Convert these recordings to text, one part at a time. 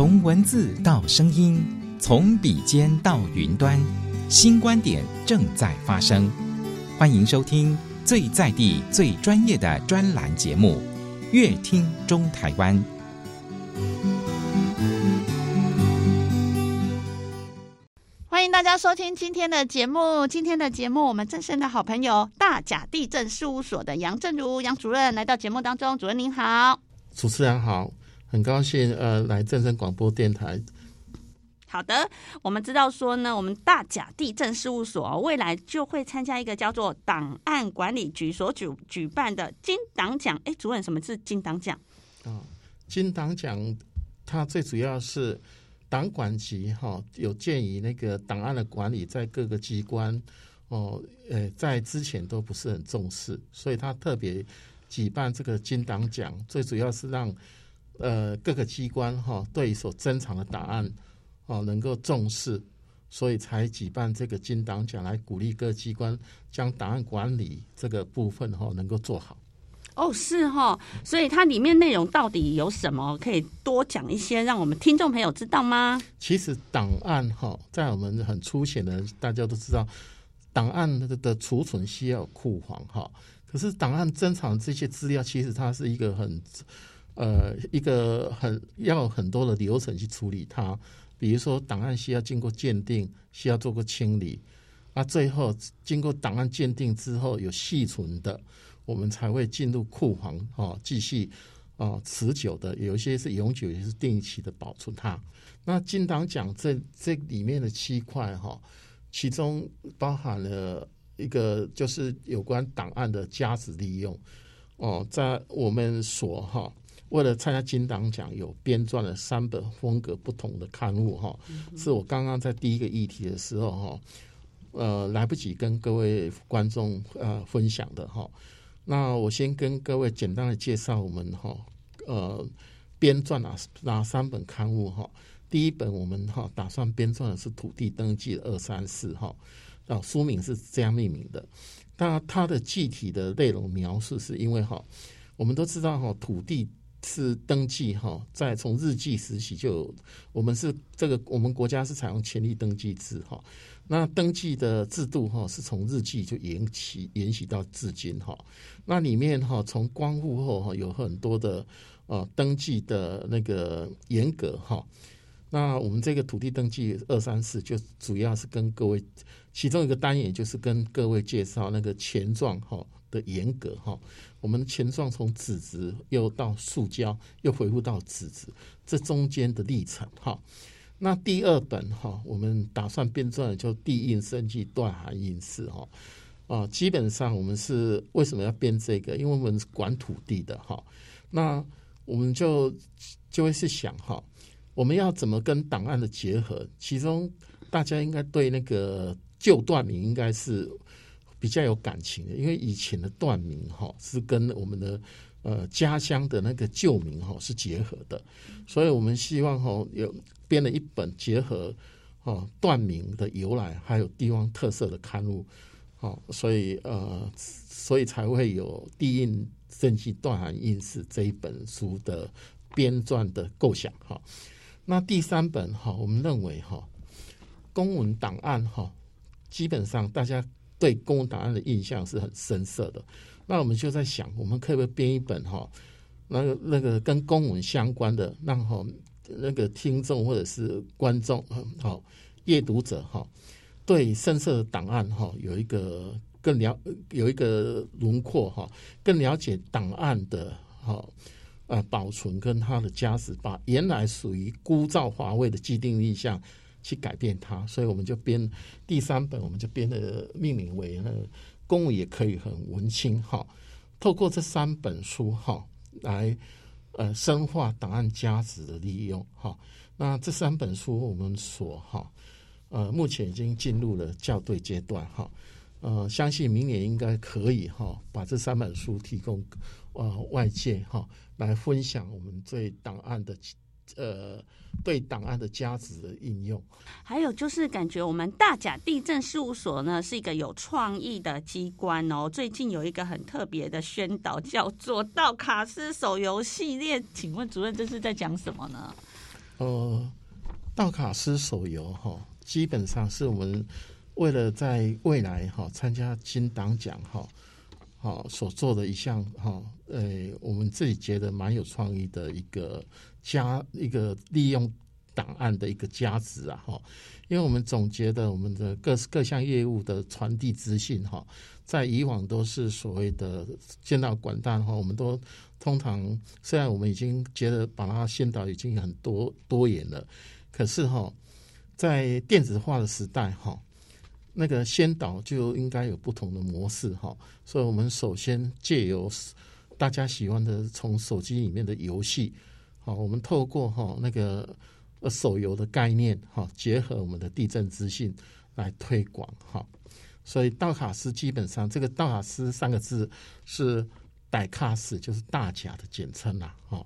从文字到声音，从笔尖到云端，新观点正在发生。欢迎收听最在地、最专业的专栏节目《乐听中台湾》。欢迎大家收听今天的节目。今天的节目，我们正声的好朋友大甲地震事务所的杨正如杨主任来到节目当中。主任您好，主持人好。很高兴，呃，来正声广播电台。好的，我们知道说呢，我们大甲地震事务所未来就会参加一个叫做档案管理局所举举办的金档奖。哎，主任，什么是金档奖？啊，金档奖它最主要是档管局哈，有鉴于那个档案的管理在各个机关哦，呃，在之前都不是很重视，所以他特别举办这个金档奖，最主要是让。呃，各个机关哈对所珍藏的档案哦能够重视，所以才举办这个金党奖来鼓励各机关将档案管理这个部分哈能够做好。哦，是哈，所以它里面内容到底有什么？可以多讲一些，让我们听众朋友知道吗？其实档案哈，在我们很粗浅的大家都知道，档案的的储存需要库房哈，可是档案珍藏这些资料，其实它是一个很。呃，一个很要很多的流程去处理它，比如说档案需要经过鉴定，需要做个清理，那最后经过档案鉴定之后有续存的，我们才会进入库房啊，继续啊持久的，有一些是永久，也是定期的保存它。那金档奖这这里面的七块哈，其中包含了一个就是有关档案的价值利用哦，在我们所哈。为了参加金档奖，有编撰了三本风格不同的刊物哈，是我刚刚在第一个议题的时候哈，呃，来不及跟各位观众呃分享的哈。那我先跟各位简单的介绍我们哈，呃，编撰哪哪三本刊物哈。第一本我们哈打算编撰的是土地登记二三四哈，啊，书名是这样命名的。那它的具体的内容描述是因为哈，我们都知道哈土地。是登记哈，在从日记时期就，我们是这个我们国家是采用权利登记制哈。那登记的制度哈，是从日记就延期延续到至今哈。那里面哈，从光复后哈，有很多的呃登记的那个严格哈。那我们这个土地登记二三四就主要是跟各位，其中一个单元就是跟各位介绍那个权状哈。的严格哈，我们的前状从纸质又到塑胶，又回复到纸质，这中间的历程哈。那第二本哈，我们打算编撰的就地印生记断函印式哈啊，基本上我们是为什么要编这个？因为我们是管土地的哈。那我们就就会去想哈，我们要怎么跟档案的结合？其中大家应该对那个旧断名应该是。比较有感情的，因为以前的断名哈是跟我们的呃家乡的那个旧名哈是结合的，所以我们希望哈有编了一本结合哈断名的由来还有地方特色的刊物，好，所以呃所以才会有地印登记断函印式这一本书的编撰的构想哈。那第三本哈，我们认为哈公文档案哈基本上大家。对公文档案的印象是很深色的，那我们就在想，我们可不可以编一本哈，那个那个跟公文相关的，让哈那个听众或者是观众好阅读者哈，对深色的档案哈有一个更了有一个轮廓哈，更了解档案的哈啊保存跟它的价值，把原来属于枯燥乏味的既定印象。去改变它，所以我们就编第三本，我们就编的命名为“那公务也可以很文青”哈。透过这三本书哈，来呃深化档案价值的利用哈。那这三本书我们所哈呃目前已经进入了校对阶段哈。呃，相信明年应该可以哈，把这三本书提供呃外界哈来分享我们对档案的。呃，对档案的价值的应用，还有就是感觉我们大甲地震事务所呢是一个有创意的机关哦。最近有一个很特别的宣导，叫做“道卡斯手游系列”。请问主任这是在讲什么呢？呃，道卡斯手游哈，基本上是我们为了在未来哈参加金党奖哈，好所做的一项哈，呃，我们自己觉得蛮有创意的一个加一个利用档案的一个价值啊哈，因为我们总结的我们的各各项业务的传递资讯哈，在以往都是所谓的先导管道哈，我们都通常虽然我们已经觉得把它先导已经很多多元了，可是哈，在电子化的时代哈。那个先导就应该有不同的模式哈，所以我们首先借由大家喜欢的从手机里面的游戏，好，我们透过哈那个手游的概念哈，结合我们的地震资讯来推广哈，所以道卡斯基本上这个道卡斯三个字是戴卡斯，就是大甲的简称啦哈，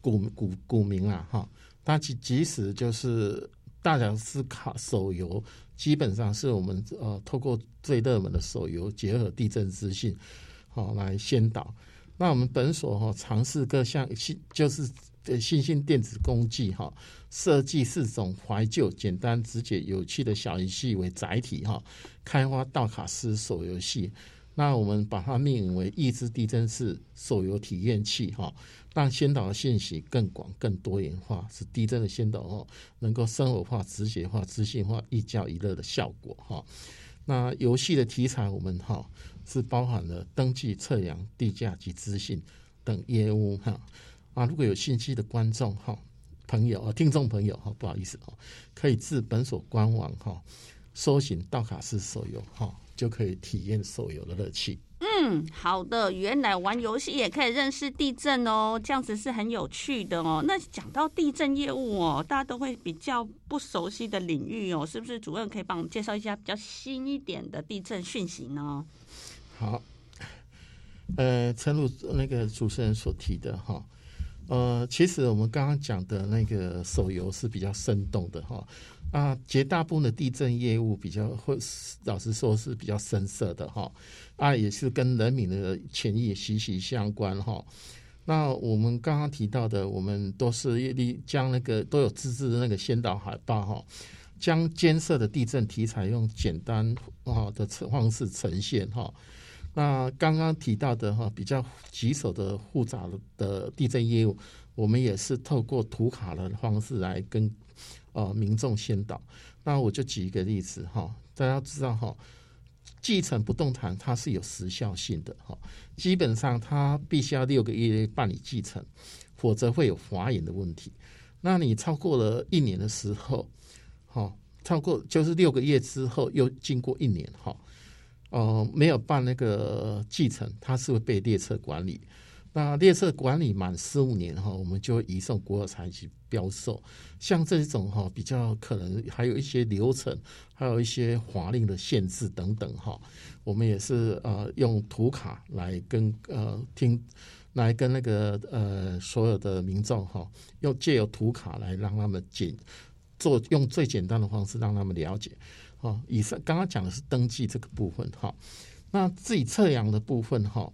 古古古名啊哈，它即即使就是大甲斯卡手游。基本上是我们呃透过最热门的手游结合地震资讯，好来先导。那我们本所哈尝试各项新就是新兴电子工具哈，设计四种怀旧、简单、直接、有趣的小游戏为载体哈，开发道卡斯手游戏。那我们把它命名为“意志地震式手游体验器”哈。让先导的信息更广、更多元化，使地震的先导哦能够生活化、直觉化、知性化、寓教于乐的效果哈。那游戏的题材我们哈是包含了登记、测量、地价及资讯等业务哈啊。如果有兴趣的观众哈、朋友啊、听众朋友哈，不好意思哦，可以至本所官网哈搜寻道卡斯手游哈，就可以体验手游的乐趣。嗯，好的，原来玩游戏也可以认识地震哦，这样子是很有趣的哦。那讲到地震业务哦，大家都会比较不熟悉的领域哦，是不是主任可以帮我们介绍一下比较新一点的地震讯息呢？好，呃，陈鲁那个主持人所提的哈，呃，其实我们刚刚讲的那个手游是比较生动的哈。啊，绝大部分的地震业务比较会，老实说是比较深色的哈。啊，也是跟人民的权益息息相关哈。那我们刚刚提到的，我们都是立将那个都有自制的那个先导海报哈，将艰涩的地震题材用简单啊的方式呈现哈。那刚刚提到的哈，比较棘手的复杂的地震业务，我们也是透过图卡的方式来跟。呃，民众先导，那我就举一个例子哈，大家知道哈，继承不动产它是有时效性的哈，基本上它必须要六个月办理继承，否则会有法眼的问题。那你超过了一年的时候，哈，超过就是六个月之后又经过一年哈，呃，没有办那个继承，它是会被列册管理。那列册管理满十五年哈，我们就移送国有财去标售。像这种哈，比较可能还有一些流程，还有一些法令的限制等等哈。我们也是呃用图卡来跟呃听，来跟那个呃所有的民众哈，用借由图卡来让他们简做用最简单的方式让他们了解。哦，以上刚刚讲的是登记这个部分哈，那自己测量的部分哈。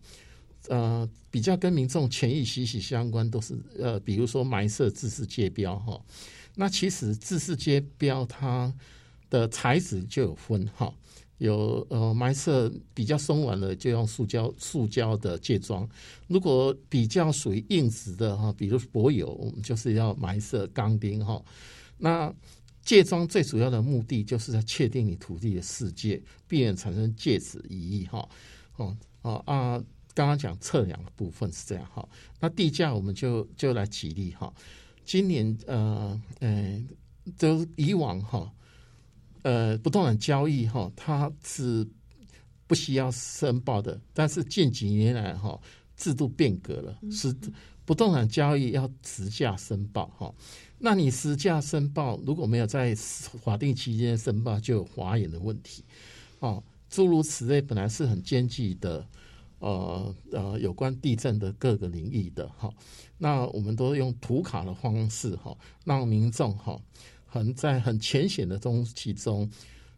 呃，比较跟民众权益息息相关，都是呃，比如说埋设制式街标哈。那其实制式街标它的材质就有分哈，有呃埋设比较松软的，就用塑胶塑胶的界桩；如果比较属于硬质的哈，比如柏油，我们就是要埋设钢钉哈。那界桩最主要的目的就是在确定你土地的世界，避免产生界址疑义哈。哦哦啊。刚刚讲测量的部分是这样哈，那地价我们就就来举例哈。今年呃呃，就以往哈呃不动产交易哈，它是不需要申报的，但是近几年来哈制度变革了，是不动产交易要实价申报哈。那你实价申报如果没有在法定期间申报，就有华眼的问题哦。诸如此类，本来是很艰巨的。呃呃，有关地震的各个领域的哈，那我们都用图卡的方式哈，让民众哈很在很浅显的东西中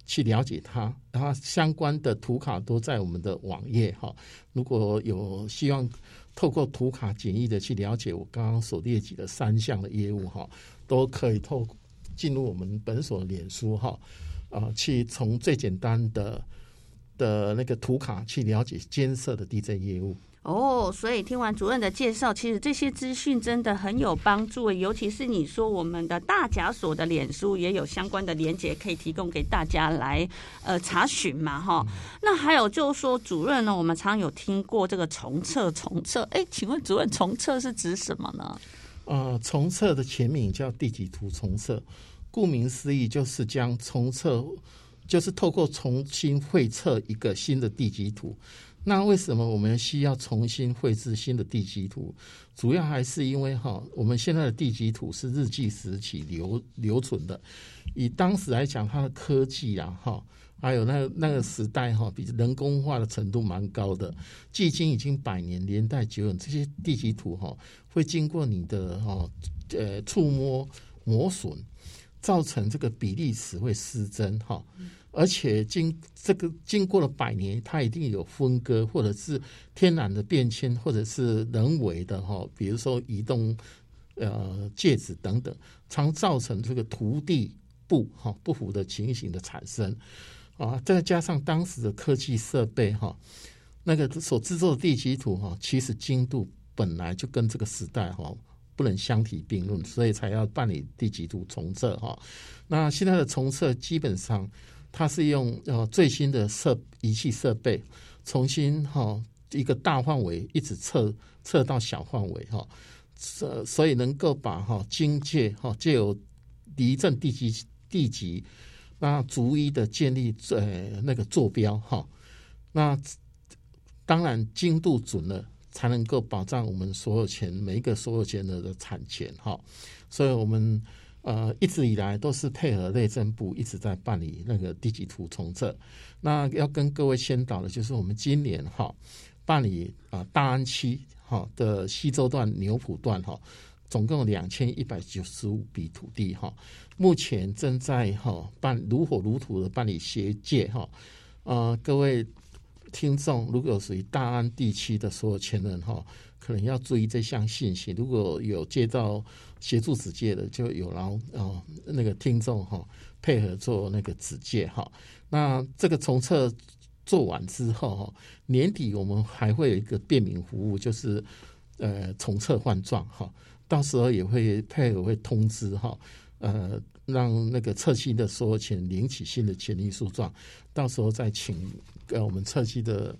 去了解它，然后相关的图卡都在我们的网页哈。如果有希望透过图卡简易的去了解我刚刚所列举的三项的业务哈，都可以透进入我们本所脸书哈啊，去从最简单的的那个图卡去了解监测的地震业务。哦，所以听完主任的介绍，其实这些资讯真的很有帮助，尤其是你说我们的大甲所的脸书也有相关的连接可以提供给大家来呃查询嘛，哈。那还有就是说，主任呢，我们常有听过这个重测重测，哎，请问主任重测是指什么呢？呃，重测的全名叫地籍图重测，顾名思义就是将重测，就是透过重新绘测一个新的地籍图。那为什么我们需要重新绘制新的地籍图？主要还是因为哈，我们现在的地籍图是日据时期留留存的，以当时来讲，它的科技啊哈，还有那那个时代哈，比人工化的程度蛮高的，距今已经百年，年代久远，这些地籍图哈会经过你的哈呃触摸磨损，造成这个比例尺会失真哈。而且经这个经过了百年，它一定有分割，或者是天然的变迁，或者是人为的哈，比如说移动呃戒指等等，常造成这个图地不哈不符的情形的产生啊。再加上当时的科技设备哈，那个所制作的地籍图哈，其实精度本来就跟这个时代哈不能相提并论，所以才要办理地籍图重测哈。那现在的重测基本上。它是用呃最新的设仪器设备，重新哈一个大范围一直测测到小范围哈，所所以能够把哈经界哈借由地震地级地级，那逐一的建立呃那个坐标哈，那当然精度准了，才能够保障我们所有权每一个所有权人的产权哈，所以我们。呃，一直以来都是配合内政部一直在办理那个地籍图重测。那要跟各位宣导的，就是我们今年哈办理啊大安区哈的西州段、牛埔段哈，总共两千一百九十五笔土地哈，目前正在哈办如火如荼的办理协界哈。呃，各位听众，如果属于大安地区的所有权人哈。可能要注意这项信息。如果有接到协助指界的，就有劳哦那个听众哈配合做那个指界哈。那这个重测做完之后哈，年底我们还会有一个便民服务，就是呃重测换状哈。到时候也会配合会通知哈，呃让那个测期的所有权领取新的权利书状，到时候再请呃我们测期的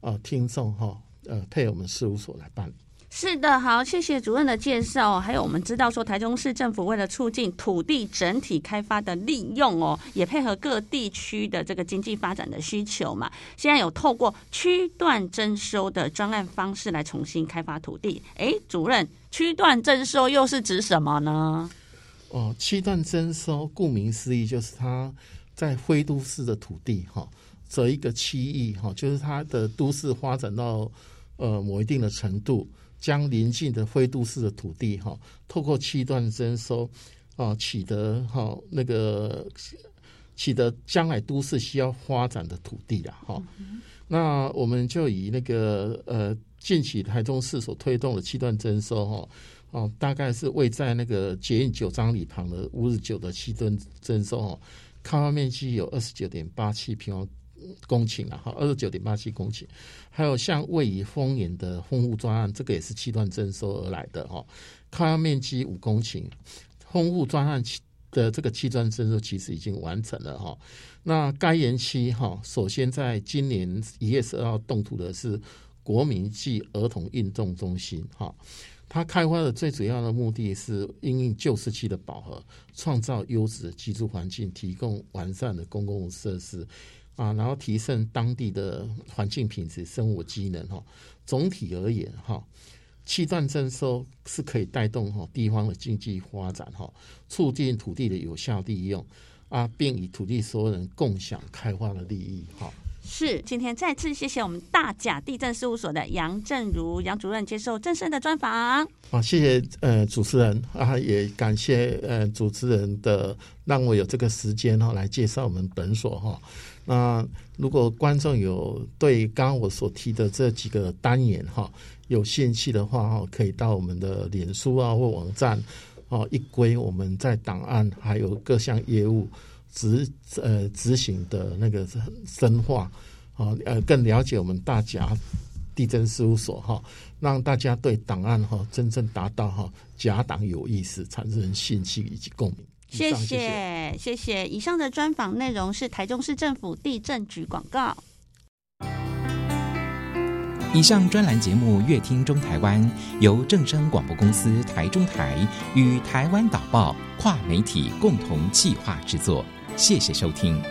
啊听众哈。呃，配我们事务所来办。是的，好，谢谢主任的介绍。还有，我们知道说，台中市政府为了促进土地整体开发的利用哦，也配合各地区的这个经济发展的需求嘛。现在有透过区段征收的专案方式来重新开发土地。哎，主任，区段征收又是指什么呢？哦，区段征收，顾名思义，就是它在非都市的土地哈。这一个区域哈，就是它的都市发展到呃某一定的程度，将邻近的非都市的土地哈，透过七段征收啊，取得哈那个取得将来都市需要发展的土地了哈。那我们就以那个呃近期台中市所推动的七段征收哈，哦，大概是位在那个捷运九张里旁的五十九的七段征收哦，开发面积有二十九点八七平方。公顷了哈，二十九点八七公顷，还有像位于丰原的丰富专案，这个也是区段征收而来的哈，开发面积五公顷，丰富专案的这个区段征收其实已经完成了哈。那该园区哈，首先在今年一月十二号动土的是国民暨儿童运动中心哈，它开发的最主要的目的是因应旧市区的饱和，创造优质的居住环境，提供完善的公共设施。啊，然后提升当地的环境品质、生活机能哈。总体而言哈，气段征收是可以带动哈地方的经济发展哈，促进土地的有效利用啊，并与土地所有人共享开发的利益哈。是，今天再次谢谢我们大甲地政事务所的杨正如杨主任接受正声的专访。好，谢谢呃主持人啊，也感谢呃主持人的让我有这个时间哈来介绍我们本所哈。那如果观众有对刚刚我所提的这几个单元哈有兴趣的话哈，可以到我们的脸书啊或网站哦一归我们在档案还有各项业务执呃执行的那个深化啊呃更了解我们大甲地震事务所哈，让大家对档案哈真正达到哈甲档有意思，产生兴趣以及共鸣。谢谢谢谢，以上的专访内容是台中市政府地震局广告。以上专栏节目《乐听中台湾》由正声广播公司台中台与台湾导报跨媒体共同企划制作，谢谢收听。